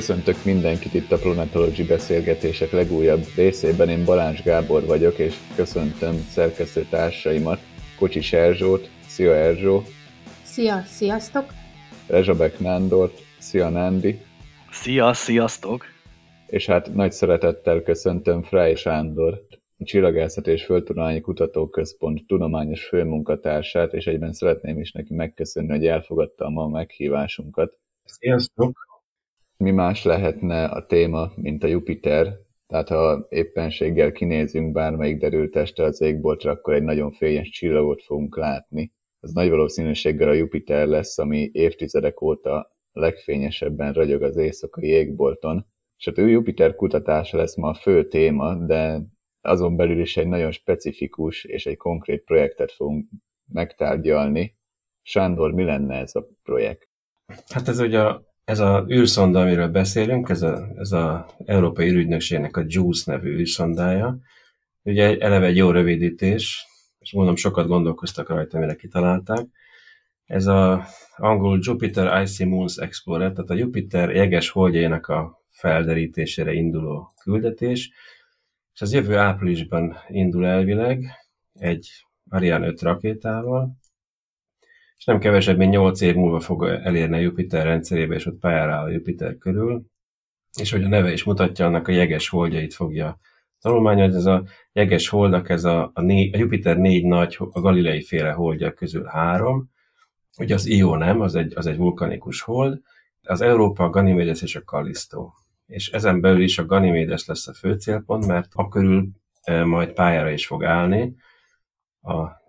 Köszöntök mindenkit itt a Planetology beszélgetések legújabb részében. Én Balázs Gábor vagyok, és köszöntöm szerkesztő társaimat, Kocsi Erzsót. Szia Erzsó! Szia, sziasztok! Rezsabek Nándort. Szia Nándi! Szia, sziasztok! És hát nagy szeretettel köszöntöm Frey Sándor, a Csillagászat és Földtudományi Kutatóközpont tudományos főmunkatársát, és egyben szeretném is neki megköszönni, hogy elfogadta a ma meghívásunkat. Sziasztok! Mi más lehetne a téma, mint a Jupiter, tehát ha éppenséggel kinézünk bármelyik derültestre az égboltra, akkor egy nagyon fényes csillagot fogunk látni. Ez nagy valószínűséggel a Jupiter lesz, ami évtizedek óta legfényesebben ragyog az éjszakai égbolton. És hát Jupiter kutatása lesz ma a fő téma, de azon belül is egy nagyon specifikus és egy konkrét projektet fogunk megtárgyalni. Sándor, mi lenne ez a projekt? Hát ez ugye a ez a űrszonda, amiről beszélünk, ez a, ez a Európai űrügynökségnek a JUICE nevű űrszondája. Ugye eleve egy jó rövidítés, és mondom, sokat gondolkoztak rajta, mire kitalálták. Ez a angol Jupiter Icy Moons Explorer, tehát a Jupiter jeges holdjainak a felderítésére induló küldetés, és az jövő áprilisban indul elvileg egy Ariane 5 rakétával, és nem kevesebb, mint 8 év múlva fog elérni a Jupiter rendszerébe, és ott pályára áll a Jupiter körül, és hogy a neve is mutatja, annak a jeges holdjait fogja tanulmányozni. Ez a jeges holdak, ez a, a, né, a Jupiter négy nagy, a galilei féle holdja közül három. Ugye az Io nem, az egy, az egy vulkanikus hold. Az Európa, a Ganymedes és a Callisto. És ezen belül is a Ganymedes lesz a fő célpont, mert a körül e, majd pályára is fog állni a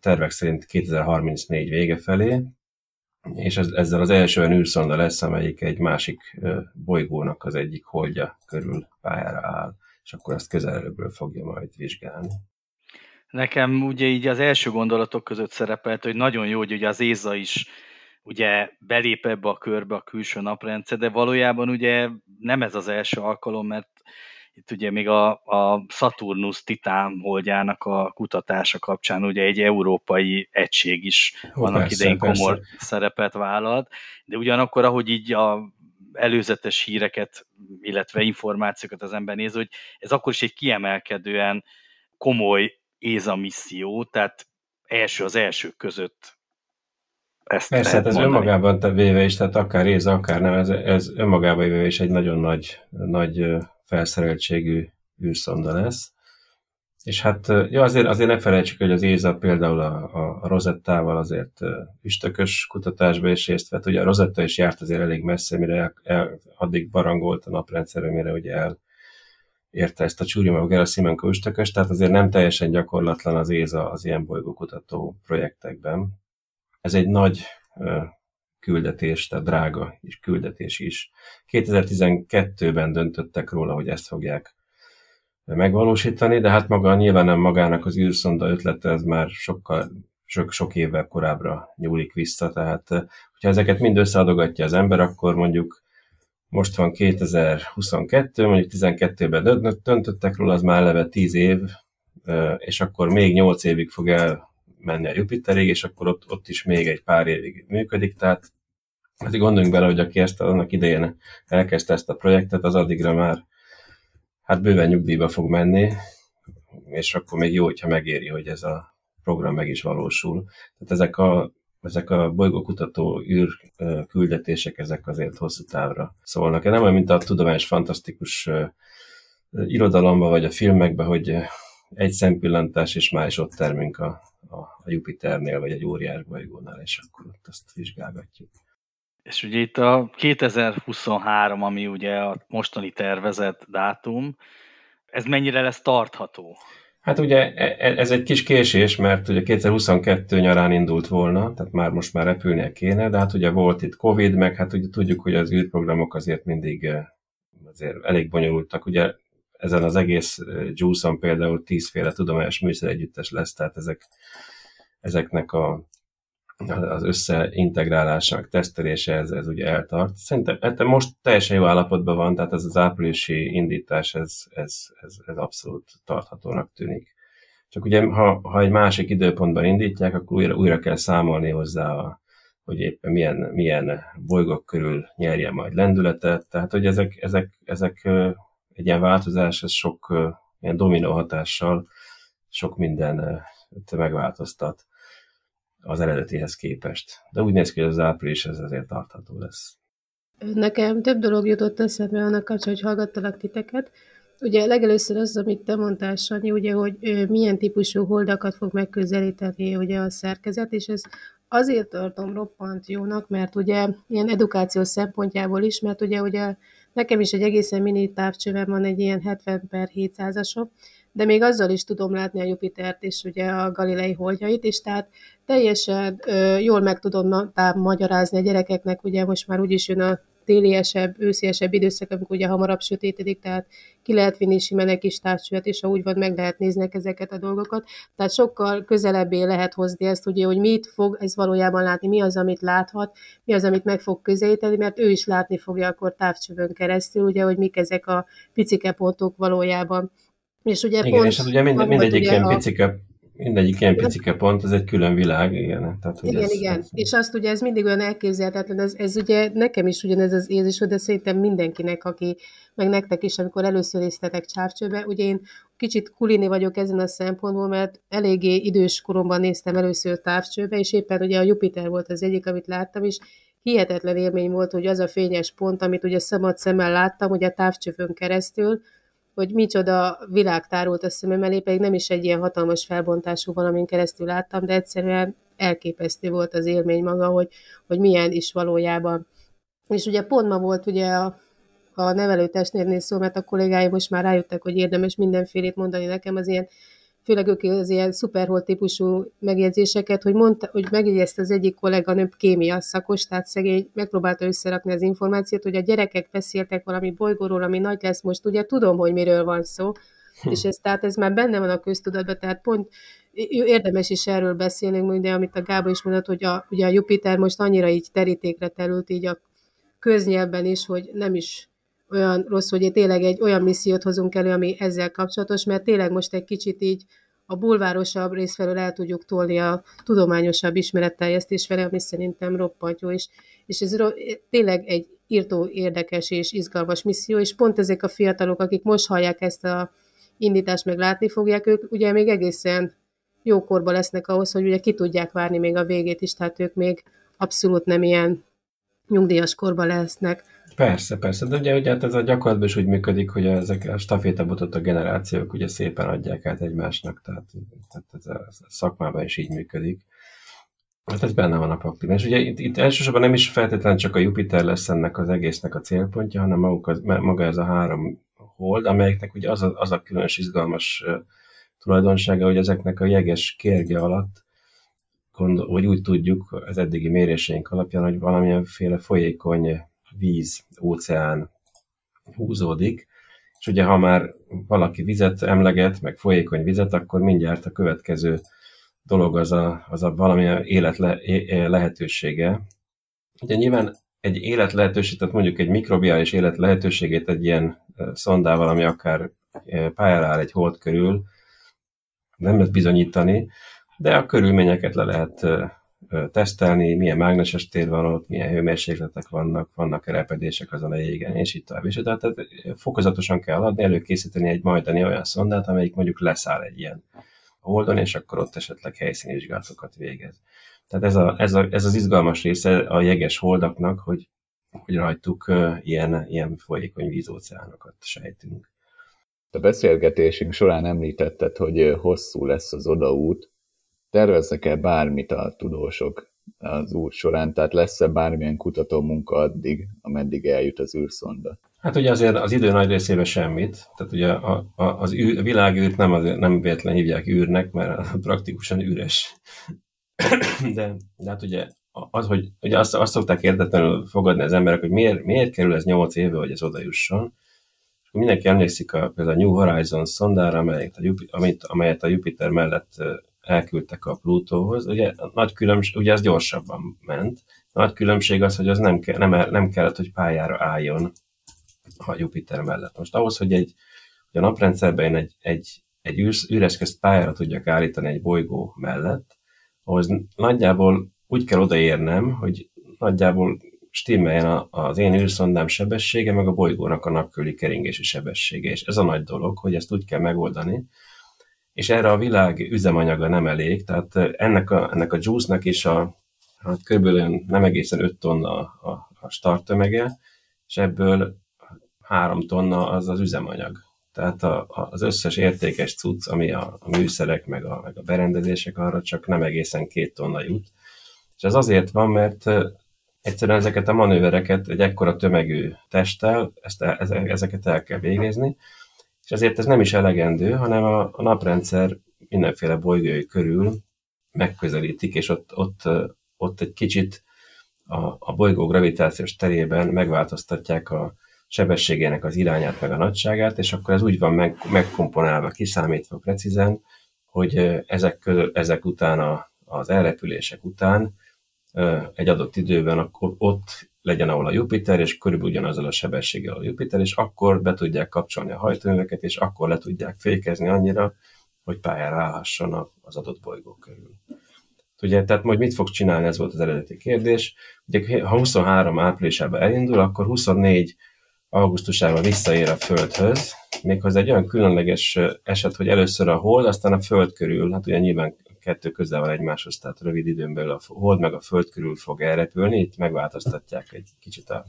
tervek szerint 2034 vége felé, és ez, ezzel az első olyan űrszonda lesz, amelyik egy másik bolygónak az egyik holdja körül pályára áll, és akkor ezt közelről fogja majd vizsgálni. Nekem ugye így az első gondolatok között szerepelt, hogy nagyon jó, hogy az ÉZA is ugye belép ebbe a körbe a külső naprendszer, de valójában ugye nem ez az első alkalom, mert itt ugye még a, a Saturnus Titán holdjának a kutatása kapcsán ugye egy európai egység is Hó, annak persze, idején komor persze. szerepet vállalt, de ugyanakkor, ahogy így a előzetes híreket, illetve információkat az ember néz, hogy ez akkor is egy kiemelkedően komoly ÉZA misszió, tehát első az elsők között ezt Persze, hát ez mondani. önmagában véve is, tehát akár ÉZA, akár nem, ez, ez önmagában véve is egy nagyon nagy, nagy felszereltségű űrszonda lesz. És hát, ja, azért, azért ne felejtsük, hogy az ÉZA például a, a Rosettával azért üstökös kutatásba is részt vett. Ugye a Rosetta is járt azért elég messze, mire el, el, addig barangolt a naprendszerre, mire ugye el érte ezt a Csúrima Gerasimenko üstökös, tehát azért nem teljesen gyakorlatlan az ÉZA az ilyen bolygókutató projektekben. Ez egy nagy küldetés, tehát drága is küldetés is. 2012-ben döntöttek róla, hogy ezt fogják megvalósítani, de hát maga nyilván nem magának az űrszonda ötlete, ez már sokkal sok, sok évvel korábbra nyúlik vissza, tehát hogyha ezeket mind összeadogatja az ember, akkor mondjuk most van 2022, mondjuk 12-ben döntöttek róla, az már eleve 10 év, és akkor még 8 évig fog el menni a Jupiterig, és akkor ott, ott is még egy pár évig működik, tehát azért gondoljunk bele, hogy aki ezt annak idején elkezdte ezt a projektet, az addigra már hát bőven nyugdíjba fog menni, és akkor még jó, hogyha megéri, hogy ez a program meg is valósul. Tehát ezek a, ezek a bolygókutató űr küldetések, ezek azért hosszú távra szólnak. Nem olyan, mint a tudományos fantasztikus irodalomba vagy a filmekben, hogy egy szempillantás, és már is ott termünk a, a, Jupiternél, vagy egy óriás bolygónál, és akkor ott azt vizsgálgatjuk. És ugye itt a 2023, ami ugye a mostani tervezett dátum, ez mennyire lesz tartható? Hát ugye e, e, ez egy kis késés, mert ugye 2022 nyarán indult volna, tehát már most már repülnie kéne, de hát ugye volt itt Covid, meg hát ugye tudjuk, hogy az űrprogramok azért mindig e, azért elég bonyolultak. Ugye ezen az egész JUICE-on például tízféle tudományos műszer együttes lesz, tehát ezek, ezeknek a, az összeintegrálásának tesztelése, ez, ez ugye eltart. Szerintem hát most teljesen jó állapotban van, tehát ez az áprilisi indítás, ez, ez, ez, ez abszolút tarthatónak tűnik. Csak ugye, ha, ha egy másik időpontban indítják, akkor újra, újra kell számolni hozzá a, hogy éppen milyen, milyen bolygók körül nyerje majd lendületet. Tehát, hogy ezek, ezek, ezek egy ilyen változás, ez sok ilyen dominó hatással sok minden megváltoztat az eredetihez képest. De úgy néz ki, hogy az április ez azért tartható lesz. Nekem több dolog jutott eszembe annak kapcsolatban, hogy hallgattalak titeket. Ugye legelőször az, amit te mondtál, Sanyi, ugye, hogy milyen típusú holdakat fog megközelíteni ugye a szerkezet, és ez azért tartom roppant jónak, mert ugye ilyen edukáció szempontjából is, mert ugye, ugye nekem is egy egészen mini távcsövem van, egy ilyen 70 per 700-asom, de még azzal is tudom látni a Jupitert és ugye a Galilei holdjait is, tehát teljesen ö, jól meg tudom magyarázni a gyerekeknek, ugye most már úgyis jön a téliesebb, ősziesebb időszak, amikor ugye hamarabb sötétedik, tehát ki lehet vinni simán egy kis távcsövet, és ha úgy van, meg lehet nézni ezeket a dolgokat. Tehát sokkal közelebbé lehet hozni ezt, ugye, hogy mit fog ez valójában látni, mi az, amit láthat, mi az, amit meg fog közelíteni, mert ő is látni fogja akkor távcsövön keresztül, ugye, hogy mik ezek a picike pontok valójában. És ugye igen, pont, és hát ugye mind, mindegyik ilyen a... picike Mindegyik ilyen picike pont, ez egy külön világ, igen. Tehát, igen, ez, igen. Ez... És azt ugye ez mindig olyan elképzelhetetlen, ez, ez ugye nekem is ugyanez az érzés, de szerintem mindenkinek, aki, meg nektek is, amikor először résztetek csávcsőbe, ugye én kicsit kulini vagyok ezen a szempontból, mert eléggé idős koromban néztem először távcsőbe, és éppen ugye a Jupiter volt az egyik, amit láttam, és hihetetlen élmény volt, hogy az a fényes pont, amit ugye szabad szemmel láttam, ugye a távcsövön keresztül, hogy micsoda világ tárult a szemem elé, pedig nem is egy ilyen hatalmas felbontású valamin keresztül láttam, de egyszerűen elképesztő volt az élmény maga, hogy, hogy milyen is valójában. És ugye pont ma volt ugye a, a nevelőtestnérnél szó, mert a kollégáim most már rájöttek, hogy érdemes mindenfélét mondani nekem az ilyen főleg ők az ilyen szuperhold típusú megjegyzéseket, hogy, mondta, hogy megjegyezte az egyik kollega nőbb kémia szakos, tehát szegény megpróbálta összerakni az információt, hogy a gyerekek beszéltek valami bolygóról, ami nagy lesz most, ugye tudom, hogy miről van szó, hm. és ez, tehát ez már benne van a köztudatban, tehát pont érdemes is erről beszélni, de amit a Gábor is mondott, hogy a, ugye a Jupiter most annyira így terítékre terült így a köznyelben is, hogy nem is olyan rossz, hogy tényleg egy olyan missziót hozunk elő, ami ezzel kapcsolatos, mert tényleg most egy kicsit így a bulvárosabb rész felől el tudjuk tolni a tudományosabb ismeretteljesztés felé, ami szerintem roppant jó, és, és ez tényleg egy írtó érdekes és izgalmas misszió, és pont ezek a fiatalok, akik most hallják ezt a indítást, meg látni fogják, ők ugye még egészen jókorban lesznek ahhoz, hogy ugye ki tudják várni még a végét is, tehát ők még abszolút nem ilyen nyugdíjas korban lesznek. Persze, persze, de ugye, ugye hát ez a gyakorlatban is úgy működik, hogy ezek a stafétabotot a generációk ugye szépen adják át egymásnak, tehát, tehát ez a szakmában is így működik. Hát ez benne van a pakliban. És ugye itt, itt elsősorban nem is feltétlenül csak a Jupiter lesz ennek az egésznek a célpontja, hanem maguk az, maga ez a három hold, amelyeknek ugye az a, az a különös izgalmas tulajdonsága, hogy ezeknek a jeges kérge alatt, gondol, vagy úgy tudjuk az eddigi méréseink alapján, hogy valamilyenféle folyékony víz, óceán húzódik, és ugye ha már valaki vizet emleget, meg folyékony vizet, akkor mindjárt a következő dolog az a, az a valamilyen élet le, lehetősége. Ugye nyilván egy élet lehetőség, tehát mondjuk egy mikrobiális élet lehetőségét egy ilyen szondával, ami akár pályára áll egy hold körül, nem lehet bizonyítani, de a körülményeket le lehet tesztelni, milyen mágneses tér van ott, milyen hőmérsékletek vannak, vannak repedések azon a jégen, és itt tovább. És tehát, tehát fokozatosan kell adni, előkészíteni egy majdani olyan szondát, amelyik mondjuk leszáll egy ilyen holdon, és akkor ott esetleg helyszínvizsgálatokat végez. Tehát ez, a, ez, a, ez az izgalmas része a jeges holdaknak, hogy, hogy rajtuk ilyen, ilyen folyékony vízóceánokat sejtünk. A beszélgetésünk során említetted, hogy hosszú lesz az odaút, Terveznek-e bármit a tudósok az út során, tehát lesz-e bármilyen kutató munka addig, ameddig eljut az űrszonda? Hát ugye azért az idő nagy részében semmit, tehát ugye a, a, az űr, a világűrt nem, azért, nem véletlen hívják űrnek, mert praktikusan üres. De, de hát ugye az, hogy ugye azt, azt szokták értetlenül fogadni az emberek, hogy miért, miért kerül ez 8 éve, hogy ez oda jusson. És mindenki emlékszik a, például a New Horizons szondára, amelyet a, Jupiter, amelyet a Jupiter mellett elküldtek a Plutóhoz, ugye nagy különbség, ugye ez gyorsabban ment, nagy különbség az, hogy az nem, ke, nem, nem kellett, hogy pályára álljon a Jupiter mellett. Most ahhoz, hogy egy hogy a naprendszerben egy, egy, egy üres pályára tudjak állítani egy bolygó mellett, ahhoz nagyjából úgy kell odaérnem, hogy nagyjából stimmeljen az én űrszondám sebessége, meg a bolygónak a napköli keringési sebessége. És ez a nagy dolog, hogy ezt úgy kell megoldani, és erre a világ üzemanyaga nem elég, tehát ennek a, ennek a juice-nak is a, hát körülbelül nem egészen 5 tonna a, a start tömege, és ebből 3 tonna az az üzemanyag. Tehát a, a, az összes értékes cucc, ami a, a műszerek, meg a, meg a berendezések, arra csak nem egészen két tonna jut. És ez azért van, mert egyszerűen ezeket a manővereket egy ekkora tömegű testtel, ezt, ezeket el kell végezni, és ezért ez nem is elegendő, hanem a, a naprendszer mindenféle bolygói körül megközelítik, és ott, ott, ott egy kicsit a, a bolygó gravitációs terében megváltoztatják a sebességének az irányát, meg a nagyságát, és akkor ez úgy van meg, megkomponálva, kiszámítva precízen, hogy ezek, közül, ezek után, a, az elrepülések után egy adott időben akkor ott legyen, ahol a Jupiter, és körülbelül ugyanazzal a sebességgel a Jupiter, és akkor be tudják kapcsolni a hajtóműveket, és akkor le tudják fékezni annyira, hogy pályára állhasson az adott bolygó körül. Ugye, tehát majd mit fog csinálni, ez volt az eredeti kérdés. Ugye, ha 23 áprilisában elindul, akkor 24 augusztusában visszaér a Földhöz, méghozzá egy olyan különleges eset, hogy először a Hold, aztán a Föld körül, hát ugye nyilván kettő közel van egymáshoz, tehát rövid időn belül a hold meg a föld körül fog elrepülni, itt megváltoztatják egy kicsit a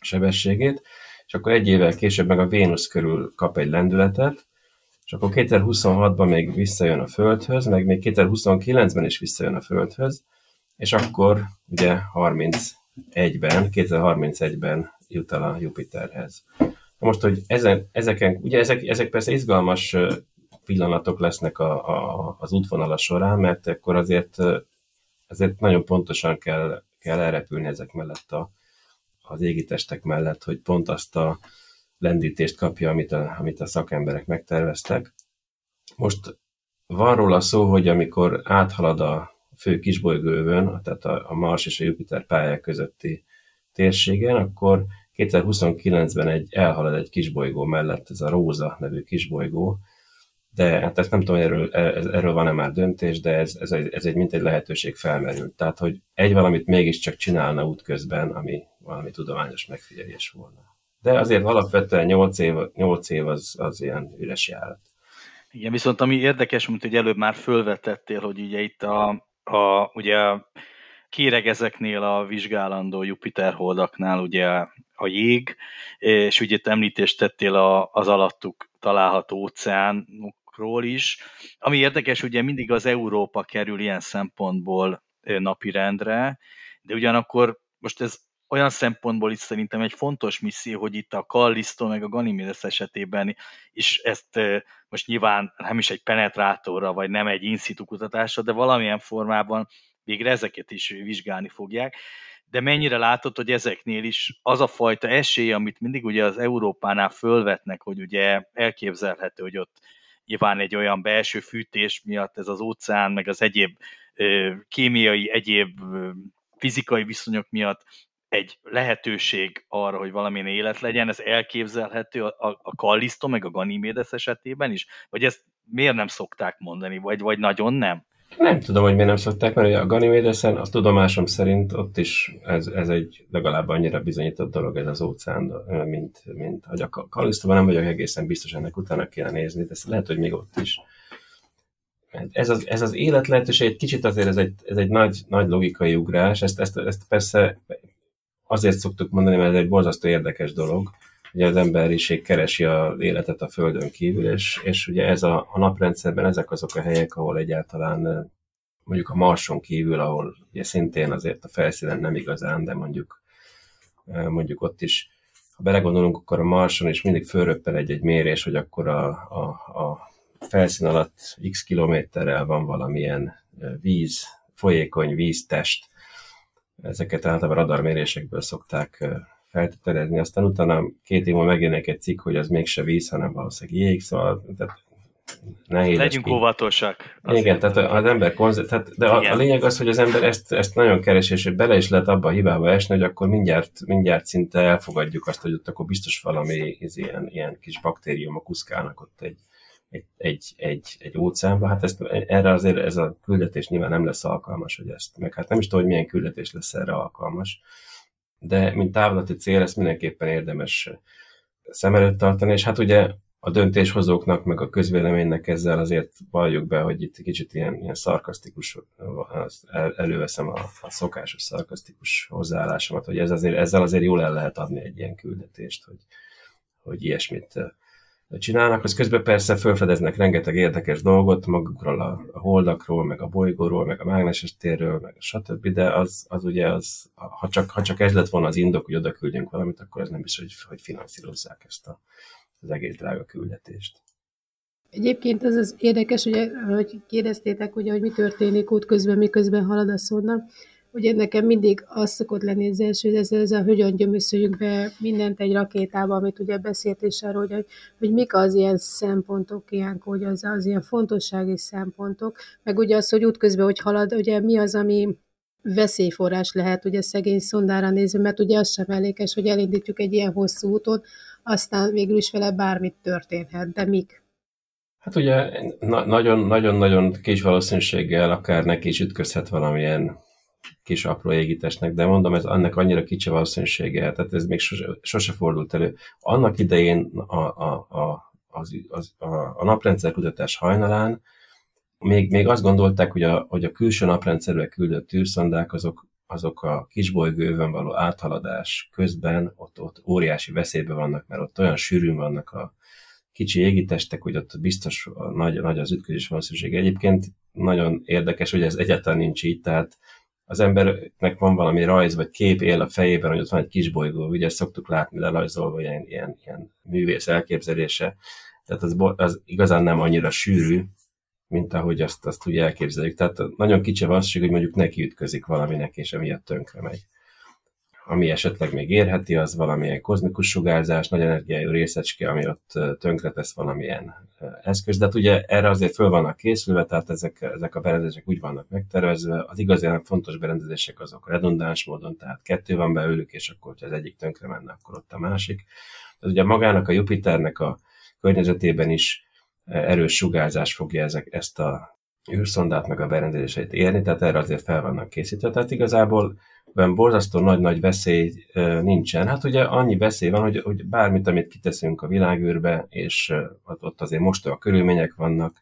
sebességét, és akkor egy évvel később meg a Vénusz körül kap egy lendületet, és akkor 2026-ban még visszajön a Földhöz, meg még 2029-ben is visszajön a Földhöz, és akkor ugye 31-ben, 2031-ben jut el a Jupiterhez. Most, hogy ezen, ezeken, ugye ezek, ezek persze izgalmas pillanatok lesznek a, a, az útvonala során, mert akkor azért, azért nagyon pontosan kell, kell elrepülni ezek mellett a, az égitestek mellett, hogy pont azt a lendítést kapja, amit a, amit a szakemberek megterveztek. Most van róla szó, hogy amikor áthalad a fő kisbolygóvön, tehát a, a Mars és a Jupiter pályák közötti térségen, akkor 2029-ben egy, elhalad egy kisbolygó mellett, ez a Róza nevű kisbolygó, de hát ezt nem tudom, erről, erről van-e már döntés, de ez, ez, egy, ez egy mint egy lehetőség felmerült. Tehát, hogy egy valamit mégiscsak csinálna útközben, ami valami tudományos megfigyelés volna. De azért alapvetően 8 év, 8 év az, az ilyen üres járat. Igen, viszont ami érdekes, mint hogy előbb már fölvetettél, hogy ugye itt a, a ugye kéreg ezeknél a vizsgálandó Jupiter holdaknál ugye a jég, és ugye említést tettél az alattuk található óceánok ról is. Ami érdekes, ugye mindig az Európa kerül ilyen szempontból napirendre, de ugyanakkor most ez olyan szempontból is szerintem egy fontos misszió, hogy itt a Callisto meg a Ganymedes esetében is ezt most nyilván nem is egy penetrátorra, vagy nem egy in situ kutatásra, de valamilyen formában végre ezeket is vizsgálni fogják. De mennyire látod, hogy ezeknél is az a fajta esély, amit mindig ugye az Európánál fölvetnek, hogy ugye elképzelhető, hogy ott nyilván egy olyan belső fűtés miatt ez az óceán, meg az egyéb kémiai, egyéb fizikai viszonyok miatt egy lehetőség arra, hogy valamilyen élet legyen, ez elképzelhető a, a Kalliszto meg a Ganymedes esetében is? Vagy ezt miért nem szokták mondani, vagy, vagy nagyon nem? Nem tudom, hogy miért nem szokták, mert a Ganymédeszen a tudomásom szerint ott is ez, ez egy legalább annyira bizonyított dolog ez az óceán, mint, mint hogy a Kalisztóban nem vagyok egészen biztos, ennek utána kéne nézni, de lehet, hogy még ott is. Ez az, ez az élet lehetőség egy kicsit azért ez egy, ez egy nagy, nagy logikai ugrás, ezt, ezt, ezt persze azért szoktuk mondani, mert ez egy borzasztó érdekes dolog, ugye az emberiség keresi az életet a Földön kívül, és, és ugye ez a, a naprendszerben ezek azok a helyek, ahol egyáltalán mondjuk a Marson kívül, ahol ugye szintén azért a felszínen nem igazán, de mondjuk, mondjuk ott is, ha belegondolunk, akkor a Marson is mindig fölröppen egy-egy mérés, hogy akkor a, a, a felszín alatt x kilométerrel van valamilyen víz, folyékony víztest. Ezeket általában radarmérésekből szokták feltételezni, aztán utána két év múlva megjelenik egy cikk, hogy az mégse víz, hanem valószínűleg jég, szóval tehát nehéz. Legyünk óvatosak. Igen, tehát az ember konz... tehát, de a, a, lényeg az, hogy az ember ezt, ezt nagyon keres, és hogy bele is lehet abba a hibába esni, hogy akkor mindjárt, mindjárt szinte elfogadjuk azt, hogy ott akkor biztos valami ez ilyen, ilyen kis baktériumok kuszkálnak ott egy egy, egy, egy, egy óceánba, hát ezt, erre azért ez a küldetés nyilván nem lesz alkalmas, hogy ezt, meg hát nem is tudom, hogy milyen küldetés lesz erre alkalmas, de mint távlati cél ezt mindenképpen érdemes szem előtt tartani, és hát ugye a döntéshozóknak, meg a közvéleménynek ezzel azért valljuk be, hogy itt kicsit ilyen, ilyen szarkasztikus, el, előveszem a, a szokásos szarkasztikus hozzáállásomat, hogy ez azért, ezzel azért jól el lehet adni egy ilyen küldetést, hogy, hogy ilyesmit csinálnak, az közben persze felfedeznek rengeteg érdekes dolgot magukról a, holdakról, meg a bolygóról, meg a mágneses térről, meg a stb., de az, az ugye az, ha csak, ha csak ez lett volna az indok, hogy oda küldjünk valamit, akkor ez nem is, hogy, hogy finanszírozzák ezt a, az egész drága küldetést. Egyébként az az érdekes, ugye, hogy kérdeztétek, ugye, hogy mi történik útközben, miközben halad a szóna. Ugye nekem mindig az szokott lenni az első, hogy ez, ez a hogyan gyömöszöljük be mindent egy rakétába, amit ugye beszélt is arról, hogy, hogy mik az ilyen szempontok ilyenkor, hogy az, az ilyen fontossági szempontok, meg ugye az, hogy útközben, hogy halad, ugye mi az, ami veszélyforrás lehet ugye szegény szondára nézve, mert ugye az sem eléges, hogy elindítjuk egy ilyen hosszú úton, aztán végül is vele bármit történhet, de mik? Hát ugye nagyon-nagyon kis valószínűséggel akár neki is ütközhet valamilyen kis apró égítésnek, de mondom, ez annak annyira kicsi valószínűsége, tehát ez még sose, sose fordult elő. Annak idején a, a, a, az, az, a, a naprendszer kutatás hajnalán még, még azt gondolták, hogy a, hogy a külső naprendszerbe küldött űrszondák azok, azok a kisbolygőben való áthaladás közben ott, ott óriási veszélybe vannak, mert ott olyan sűrűn vannak a kicsi égitestek, hogy ott biztos nagy, nagy az ütközés valószínűség. Egyébként nagyon érdekes, hogy ez egyáltalán nincs így, tehát az embernek van valami rajz vagy kép él a fejében, hogy ott van egy kis bolygó, ugye ezt szoktuk látni lerajzolva, ilyen, ilyen, ilyen művész elképzelése. Tehát az, az igazán nem annyira sűrű, mint ahogy azt, azt ugye elképzeljük. Tehát nagyon kicsi a valószínűség, hogy mondjuk neki ütközik valaminek, és emiatt tönkre megy. Ami esetleg még érheti, az valamilyen kozmikus sugárzás, nagy energiájú részecske, ami ott tönkretesz valamilyen eszköz. De hát ugye erre azért föl vannak készülve, tehát ezek, ezek a berendezések úgy vannak megtervezve. Az igazán fontos berendezések azok redundáns módon, tehát kettő van belőlük, és akkor, ha az egyik tönkre menne, akkor ott a másik. Tehát ugye magának a Jupiternek a környezetében is erős sugárzás fogja ezek, ezt a űrszondát meg a berendezéseit érni, tehát erre azért fel vannak készítve. Tehát igazából borzasztó nagy-nagy veszély nincsen. Hát ugye annyi veszély van, hogy, hogy bármit, amit kiteszünk a világűrbe, és ott azért most a körülmények vannak,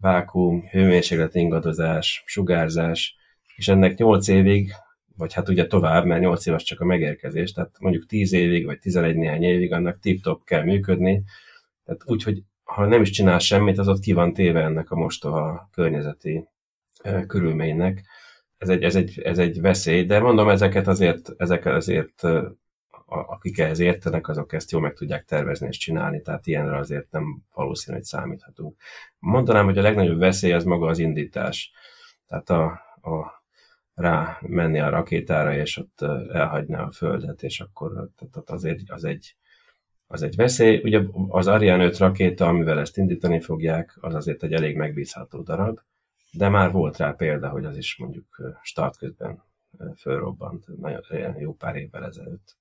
vákum, hőmérséklet ingadozás, sugárzás, és ennek 8 évig, vagy hát ugye tovább, mert 8 éves csak a megérkezés, tehát mondjuk 10 évig, vagy 11 néhány évig annak tip-top kell működni, tehát úgy, hogy ha nem is csinál semmit, az ott ki van téve ennek a mostoha környezeti körülménynek. Ez egy, ez, egy, ez egy veszély, de mondom, ezeket azért, ezeket azért akik ehhez értenek, azok ezt jól meg tudják tervezni és csinálni, tehát ilyenre azért nem valószínű, hogy számíthatunk. Mondanám, hogy a legnagyobb veszély az maga az indítás. Tehát a, a rá menni a rakétára, és ott elhagyni a Földet, és akkor tehát azért az egy, az egy veszély. Ugye az Ariane 5 rakéta, amivel ezt indítani fogják, az azért egy elég megbízható darab, de már volt rá példa, hogy az is mondjuk start közben fölrobbant nagyon jó pár évvel ezelőtt.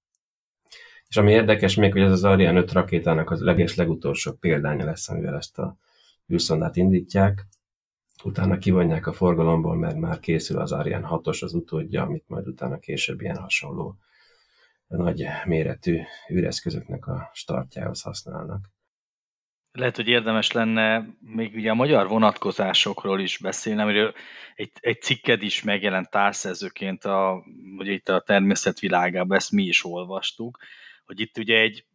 És ami érdekes még, hogy ez az Ariane 5 rakétának az leges legutolsó példánya lesz, amivel ezt a űrszondát indítják. Utána kivonják a forgalomból, mert már készül az Ariane 6-os az utódja, amit majd utána később ilyen hasonló nagy méretű űreszközöknek a startjához használnak. Lehet, hogy érdemes lenne még ugye a magyar vonatkozásokról is beszélni, amiről egy, egy cikked is megjelent társzerzőként, a, hogy itt a természet világában, ezt mi is olvastuk, hogy itt ugye egy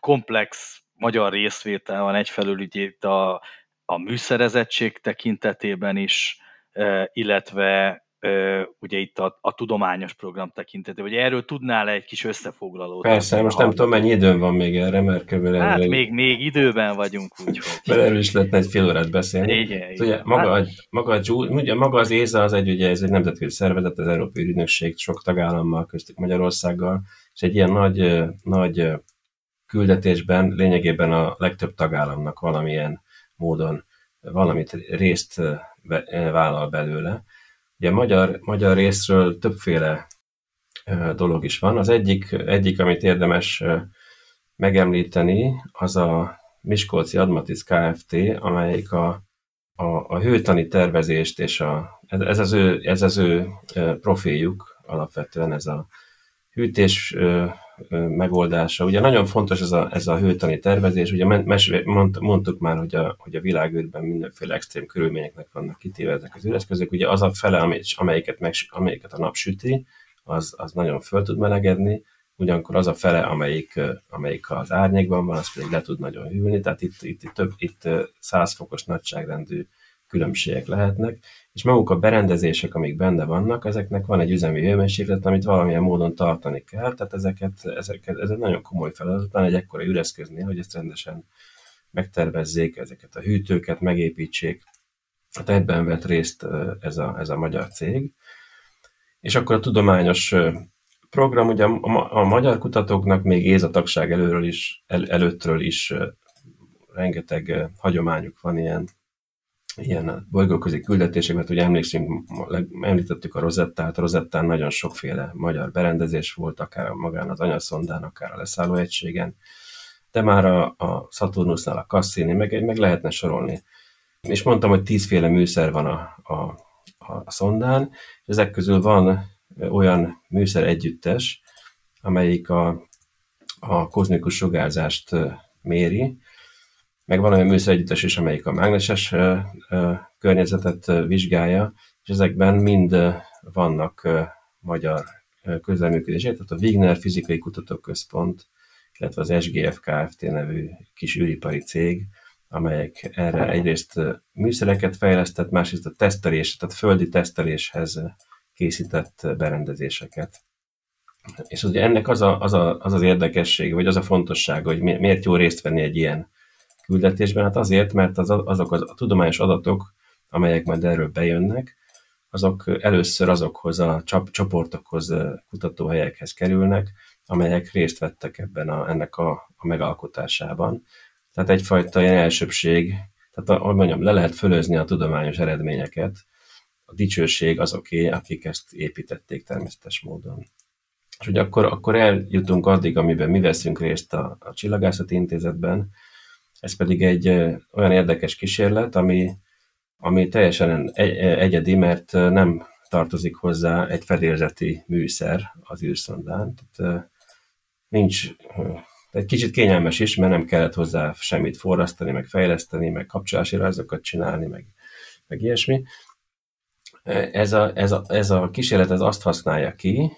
komplex magyar részvétel van egyfelől ugye itt a, a műszerezettség tekintetében is, eh, illetve ugye itt a, a tudományos program tekintetében, hogy erről tudnál -e egy kis összefoglalót? Persze, most nem tudom, mennyi időm van még erre, mert kb. Hát még, még, még időben vagyunk, úgyhogy. Mert erről is lehetne egy fél órát beszélni. Igen, hát, ugye, maga, hát... maga, a, ugye, maga az ÉZA az egy, ugye, ez egy nemzetközi szervezet, az Európai Ügynökség sok tagállammal, köztük Magyarországgal, és egy ilyen nagy, nagy küldetésben lényegében a legtöbb tagállamnak valamilyen módon valamit részt vállal belőle Ugye magyar, magyar részről többféle dolog is van. Az egyik, egyik amit érdemes megemlíteni, az a Miskolci Admatis Kft., amelyik a, a, a hőtani tervezést és a, ez, az ő, ez az ő profiljuk alapvetően, ez a hűtés megoldása. Ugye nagyon fontos ez a, ez a hőtani tervezés, ugye mes, mond, mondtuk már, hogy a, hogy a világűrben mindenféle extrém körülményeknek vannak kitéve ezek az üreszközök, ugye az a fele, amelyiket, meg, amelyiket a nap süti, az, az nagyon föl tud melegedni, ugyanakkor az a fele, amelyik, amelyik az árnyékban van, az pedig le tud nagyon hűlni, tehát itt, itt, itt, több, itt 100 fokos nagyságrendű különbségek lehetnek, és maguk a berendezések, amik benne vannak, ezeknek van egy üzemi hőmérséklet, amit valamilyen módon tartani kell, tehát ezeket, ezeket, ez egy nagyon komoly feladat, egy ekkora üreszköznél, hogy ezt rendesen megtervezzék, ezeket a hűtőket megépítsék. Hát ebben vett részt ez a, ez a magyar cég. És akkor a tudományos program, ugye a, a magyar kutatóknak még Éza tagság előről is, el, előttről is rengeteg hagyományuk van ilyen ilyen bolygóközi küldetések, mert ugye emlékszünk, említettük a Rosettát, Rosettán nagyon sokféle magyar berendezés volt, akár magán az anyaszondán, akár a leszállóegységen, de már a, a Saturnusnál a Cassini, meg, meg lehetne sorolni. És mondtam, hogy tízféle műszer van a, a, a szondán, és ezek közül van olyan műszer együttes, amelyik a, a kozmikus sugárzást méri, meg van olyan műszeregyüttes is, amelyik a mágneses környezetet vizsgálja, és ezekben mind vannak magyar közelműködések, tehát a Wigner Fizikai Kutatóközpont, illetve az SGF Kft. nevű kis űripari cég, amelyek erre egyrészt műszereket fejlesztett, másrészt a tesztelés, tehát földi teszteléshez készített berendezéseket. És ugye ennek az, a, az, a, az az érdekessége, vagy az a fontossága, hogy miért jó részt venni egy ilyen küldetésben? Hát azért, mert az, azok az, a tudományos adatok, amelyek majd erről bejönnek, azok először azokhoz a csap, csoportokhoz, kutatóhelyekhez kerülnek, amelyek részt vettek ebben a, ennek a, a megalkotásában. Tehát egyfajta ilyen elsőbség, tehát ahogy mondjam, le lehet fölözni a tudományos eredményeket, a dicsőség azoké, akik ezt építették természetes módon. És hogy akkor, akkor eljutunk addig, amiben mi veszünk részt a, a Csillagászati Intézetben, ez pedig egy olyan érdekes kísérlet, ami, ami teljesen egyedi, mert nem tartozik hozzá egy fedélzeti műszer az űrszondán. Tehát nincs, egy kicsit kényelmes is, mert nem kellett hozzá semmit forrasztani, meg fejleszteni, meg kapcsolási rajzokat csinálni, meg, meg ilyesmi. Ez a, ez, a, ez a kísérlet ez azt használja ki,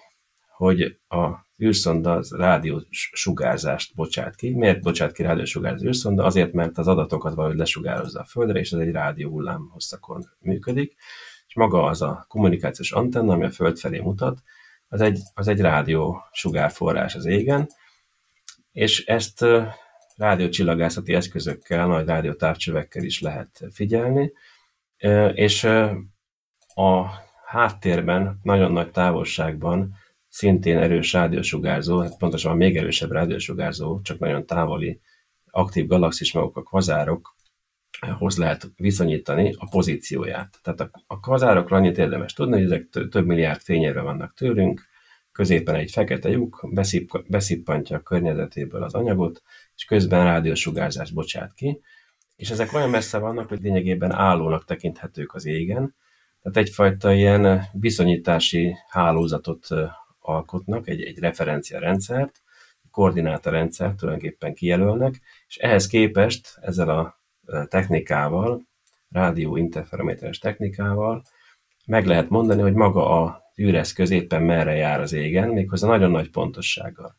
hogy a űrszonda az rádiósugárzást bocsát ki. Miért bocsát ki rádiósugárzást űrszonda? Azért, mert az adatokat valahogy lesugározza a Földre, és ez egy rádió hullám hosszakon működik, és maga az a kommunikációs antenna, ami a Föld felé mutat, az egy, az egy rádió sugárforrás az égen, és ezt rádiócsillagászati eszközökkel, nagy rádiótávcsövekkel is lehet figyelni, és a háttérben, nagyon nagy távolságban szintén erős rádiósugárzó, hát pontosan még erősebb rádiósugárzó, csak nagyon távoli aktív galaxis maguk a kvazárokhoz lehet viszonyítani a pozícióját. Tehát a, a kvazárokról annyit érdemes tudni, hogy ezek több milliárd fényérve vannak tőlünk, középen egy fekete lyuk, beszipp, beszippantja a környezetéből az anyagot, és közben rádiósugárzást bocsát ki, és ezek olyan messze vannak, hogy lényegében állónak tekinthetők az égen, tehát egyfajta ilyen viszonyítási hálózatot alkotnak, egy, egy referenciarendszert, egy koordinátorrendszert tulajdonképpen kijelölnek, és ehhez képest ezzel a technikával, rádió interferométeres technikával meg lehet mondani, hogy maga a űreszköz éppen merre jár az égen, méghozzá nagyon nagy pontossággal.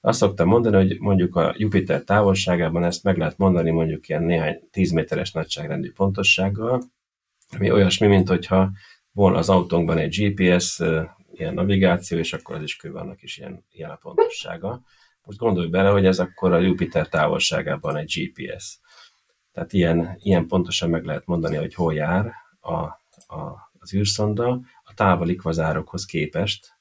Azt szoktam mondani, hogy mondjuk a Jupiter távolságában ezt meg lehet mondani mondjuk ilyen néhány 10 méteres nagyságrendű pontossággal, ami olyasmi, mint hogyha volna az autónkban egy GPS ilyen navigáció, és akkor az is kő annak is ilyen, ilyen a pontossága. Most gondolj bele, hogy ez akkor a Jupiter távolságában egy GPS. Tehát ilyen, ilyen pontosan meg lehet mondani, hogy hol jár a, a, az űrszonda a távoli kvazárokhoz képest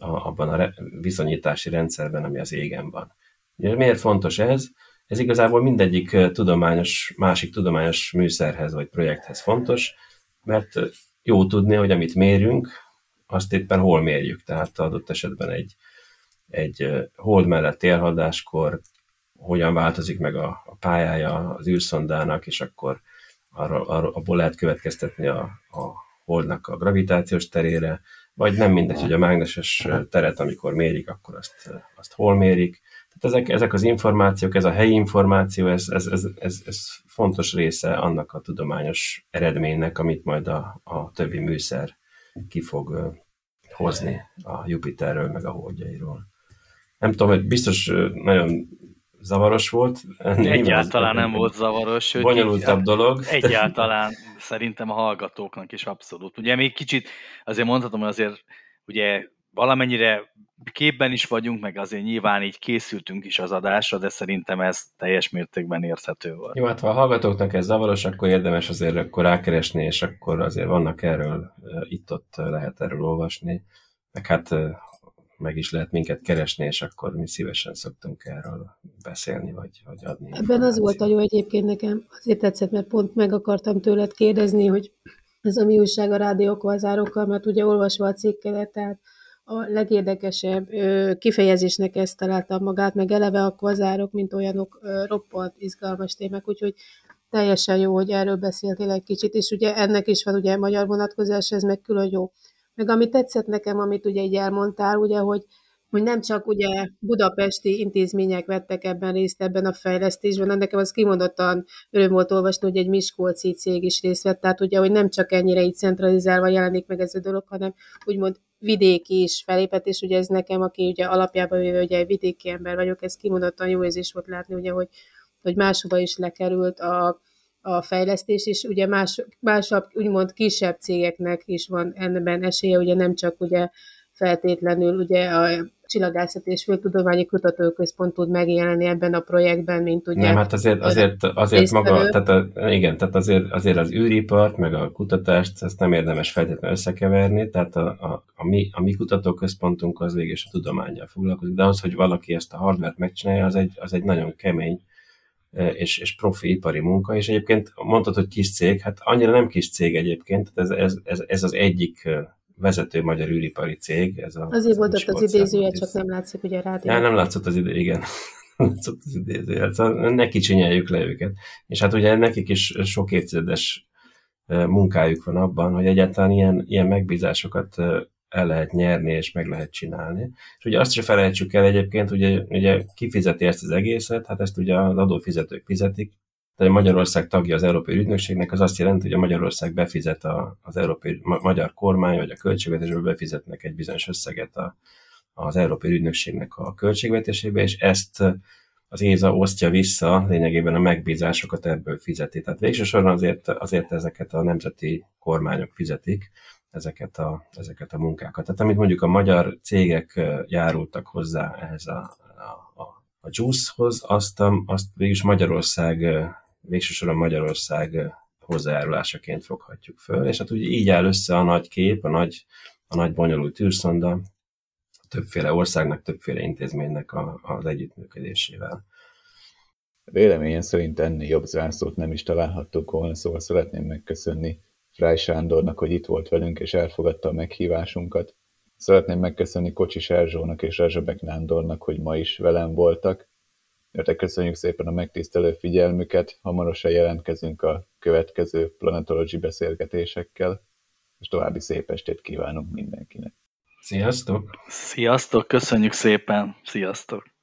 a, abban a re, viszonyítási rendszerben, ami az égen van. Miért fontos ez? Ez igazából mindegyik tudományos, másik tudományos műszerhez vagy projekthez fontos, mert jó tudni, hogy amit mérünk, azt éppen hol mérjük. Tehát adott esetben egy, egy hold mellett élhadáskor hogyan változik meg a, a pályája az űrszondának, és akkor arra, arra, abból lehet következtetni a, a holdnak a gravitációs terére, vagy nem mindegy, hogy a mágneses teret, amikor mérik, akkor azt, azt hol mérik. Tehát ezek, ezek az információk, ez a helyi információ, ez, ez, ez, ez, ez fontos része annak a tudományos eredménynek, amit majd a, a többi műszer ki fog hozni a Jupiterről, meg a holdjairól. Nem tudom, hogy biztos nagyon zavaros volt. Egyáltalán nem volt zavaros. Sőt, bonyolultabb dolog. Egyáltalán szerintem a hallgatóknak is abszolút. Ugye még kicsit azért mondhatom, hogy azért ugye valamennyire képben is vagyunk, meg azért nyilván így készültünk is az adásra, de szerintem ez teljes mértékben érthető volt. Jó, hát ha a hallgatóknak ez zavaros, akkor érdemes azért akkor rákeresni, és akkor azért vannak erről, itt-ott lehet erről olvasni, meg hát meg is lehet minket keresni, és akkor mi szívesen szoktunk erről beszélni, vagy, vagy adni. Ebben az volt a jó egyébként nekem, azért tetszett, mert pont meg akartam tőled kérdezni, hogy ez a mi újság a rádiókvazárokkal, mert ugye olvasva a cikkedet, tehát a legérdekesebb kifejezésnek ezt találtam magát, meg eleve a kvazárok, mint olyanok roppant izgalmas témák, úgyhogy teljesen jó, hogy erről beszéltél egy kicsit, és ugye ennek is van ugye magyar vonatkozás, ez meg külön jó. Meg ami tetszett nekem, amit ugye így elmondtál, ugye, hogy, hogy nem csak ugye budapesti intézmények vettek ebben részt ebben a fejlesztésben, nekem az kimondottan öröm volt olvasni, hogy egy Miskolci cég is részt vett, tehát ugye, hogy nem csak ennyire így centralizálva jelenik meg ez a dolog, hanem úgymond vidéki is felépett, ugye ez nekem, aki ugye alapjában véve ugye egy vidéki ember vagyok, ez kimondottan jó érzés volt látni, ugye, hogy, hogy máshova is lekerült a, a fejlesztés, és ugye más, másabb, úgymond kisebb cégeknek is van enben esélye, ugye nem csak ugye feltétlenül ugye a Csillagászat és Földtudományi Kutatóközpont tud megjelenni ebben a projektben, mint ugye... Nem, hát azért, azért, azért maga, tehát a, igen, tehát azért, azért az űripart, meg a kutatást, ezt nem érdemes feltétlenül összekeverni, tehát a, a, a, mi, a mi kutatóközpontunk az végig a tudományjal foglalkozik, de az, hogy valaki ezt a hardvert megcsinálja, az egy, az egy nagyon kemény és, és profi ipari munka, és egyébként mondtad, hogy kis cég, hát annyira nem kis cég egyébként, ez, ez, ez, ez az egyik vezető magyar űripari cég. Ez a, Azért volt ott az idézője, csak nem látszik ugye rádió. Ja, nem látszott az idő, igen. látszott az idézője. Szóval ne kicsinyelljük le őket. És hát ugye nekik is sok évtizedes munkájuk van abban, hogy egyáltalán ilyen, ilyen megbízásokat el lehet nyerni, és meg lehet csinálni. És ugye azt se felejtsük el egyébként, ugye, ugye ki ezt az egészet, hát ezt ugye az adófizetők fizetik, de Magyarország tagja az Európai Ügynökségnek, az azt jelenti, hogy a Magyarország befizet a, az Európai ma, Magyar kormány, vagy a költségvetésből befizetnek egy bizonyos összeget a, az Európai Ügynökségnek a költségvetésébe, és ezt az ÉZA osztja vissza, lényegében a megbízásokat ebből fizeti. Tehát végső soron azért, azért ezeket a nemzeti kormányok fizetik, ezeket a, ezeket a munkákat. Tehát amit mondjuk a magyar cégek járultak hozzá ehhez a, a, a, a JUICE-hoz, azt, azt végülis Magyarország, végső soron Magyarország hozzájárulásaként foghatjuk föl, és hát ugye így áll össze a nagy kép, a nagy, a nagy bonyolult űrszonda, többféle országnak, többféle intézménynek a, az együttműködésével. Véleményem szerint ennél jobb zárszót nem is találhattuk volna, szóval szeretném megköszönni Fráj Sándornak, hogy itt volt velünk és elfogadta a meghívásunkat. Szeretném megköszönni Kocsis Erzsónak és Rezsebek Nándornak, hogy ma is velem voltak. Értek köszönjük szépen a megtisztelő figyelmüket, hamarosan jelentkezünk a következő planetology beszélgetésekkel, és további szép estét kívánunk mindenkinek. Sziasztok! Sziasztok, köszönjük szépen! Sziasztok!